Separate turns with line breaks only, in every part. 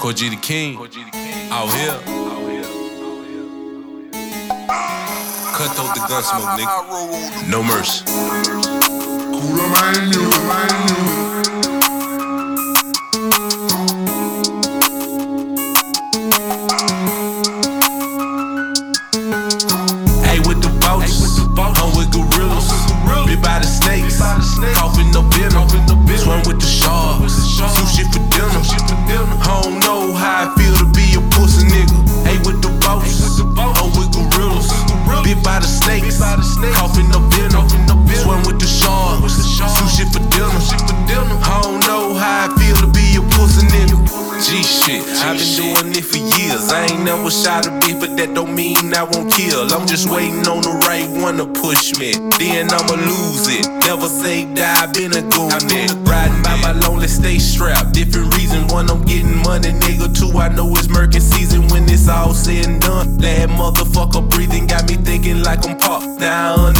Cord G the King, out here. Cut throat the gun smoke, nigga. No mercy. I've been doing it for years. I ain't never shot a bitch, but that don't mean I won't kill. I'm just waiting on the right one to push me. Then I'ma lose it. Never say die, been a goon. Riding by my lonely, stay strapped. Different reason, one I'm getting money, nigga. Two, I know it's murky season when it's all said and done. That motherfucker breathing got me thinking like I'm pop. Now I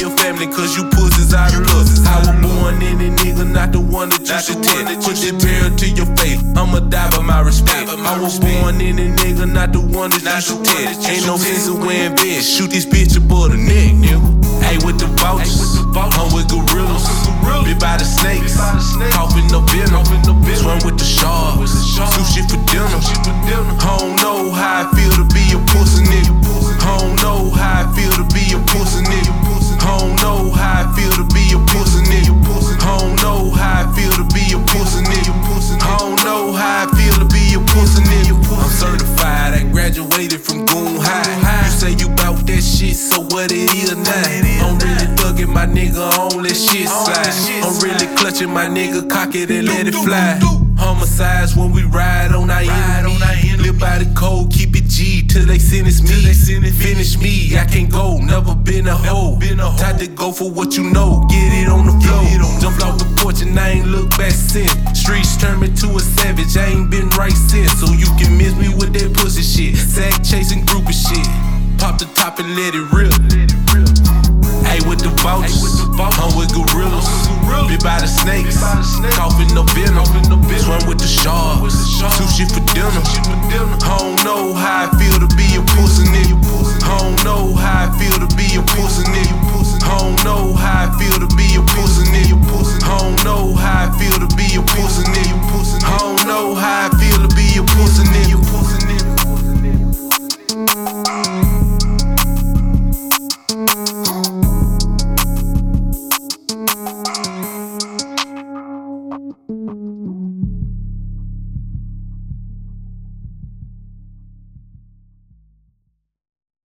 your family, cause you pussies out of luck. I was born in a nigga, not the one that you should test. Put your barrel to your face, I'ma die by my respect. I was born in a nigga, not the one that you should test. Ain't no sense of wearing best. Shoot this bitch above the neck, nigga. Hey, with the vultures, I'm with the gorillas. So what it is now? I'm really thugging my nigga, don't shit slide. I'm really clutching my nigga, cock it and let it fly. Homicides when we ride on our enemy. Live by the code, keep it G till they sentence me. Finish me, I can't go, never been a hoe. Time to go for what you know, get it on the floor. Jumped off the porch and I ain't looked back since. Streets turned me to a savage, I ain't been right since. So you Top and let it rip. Ayy, with the vultures, I'm with gorillas. Bit by the snakes, coughing no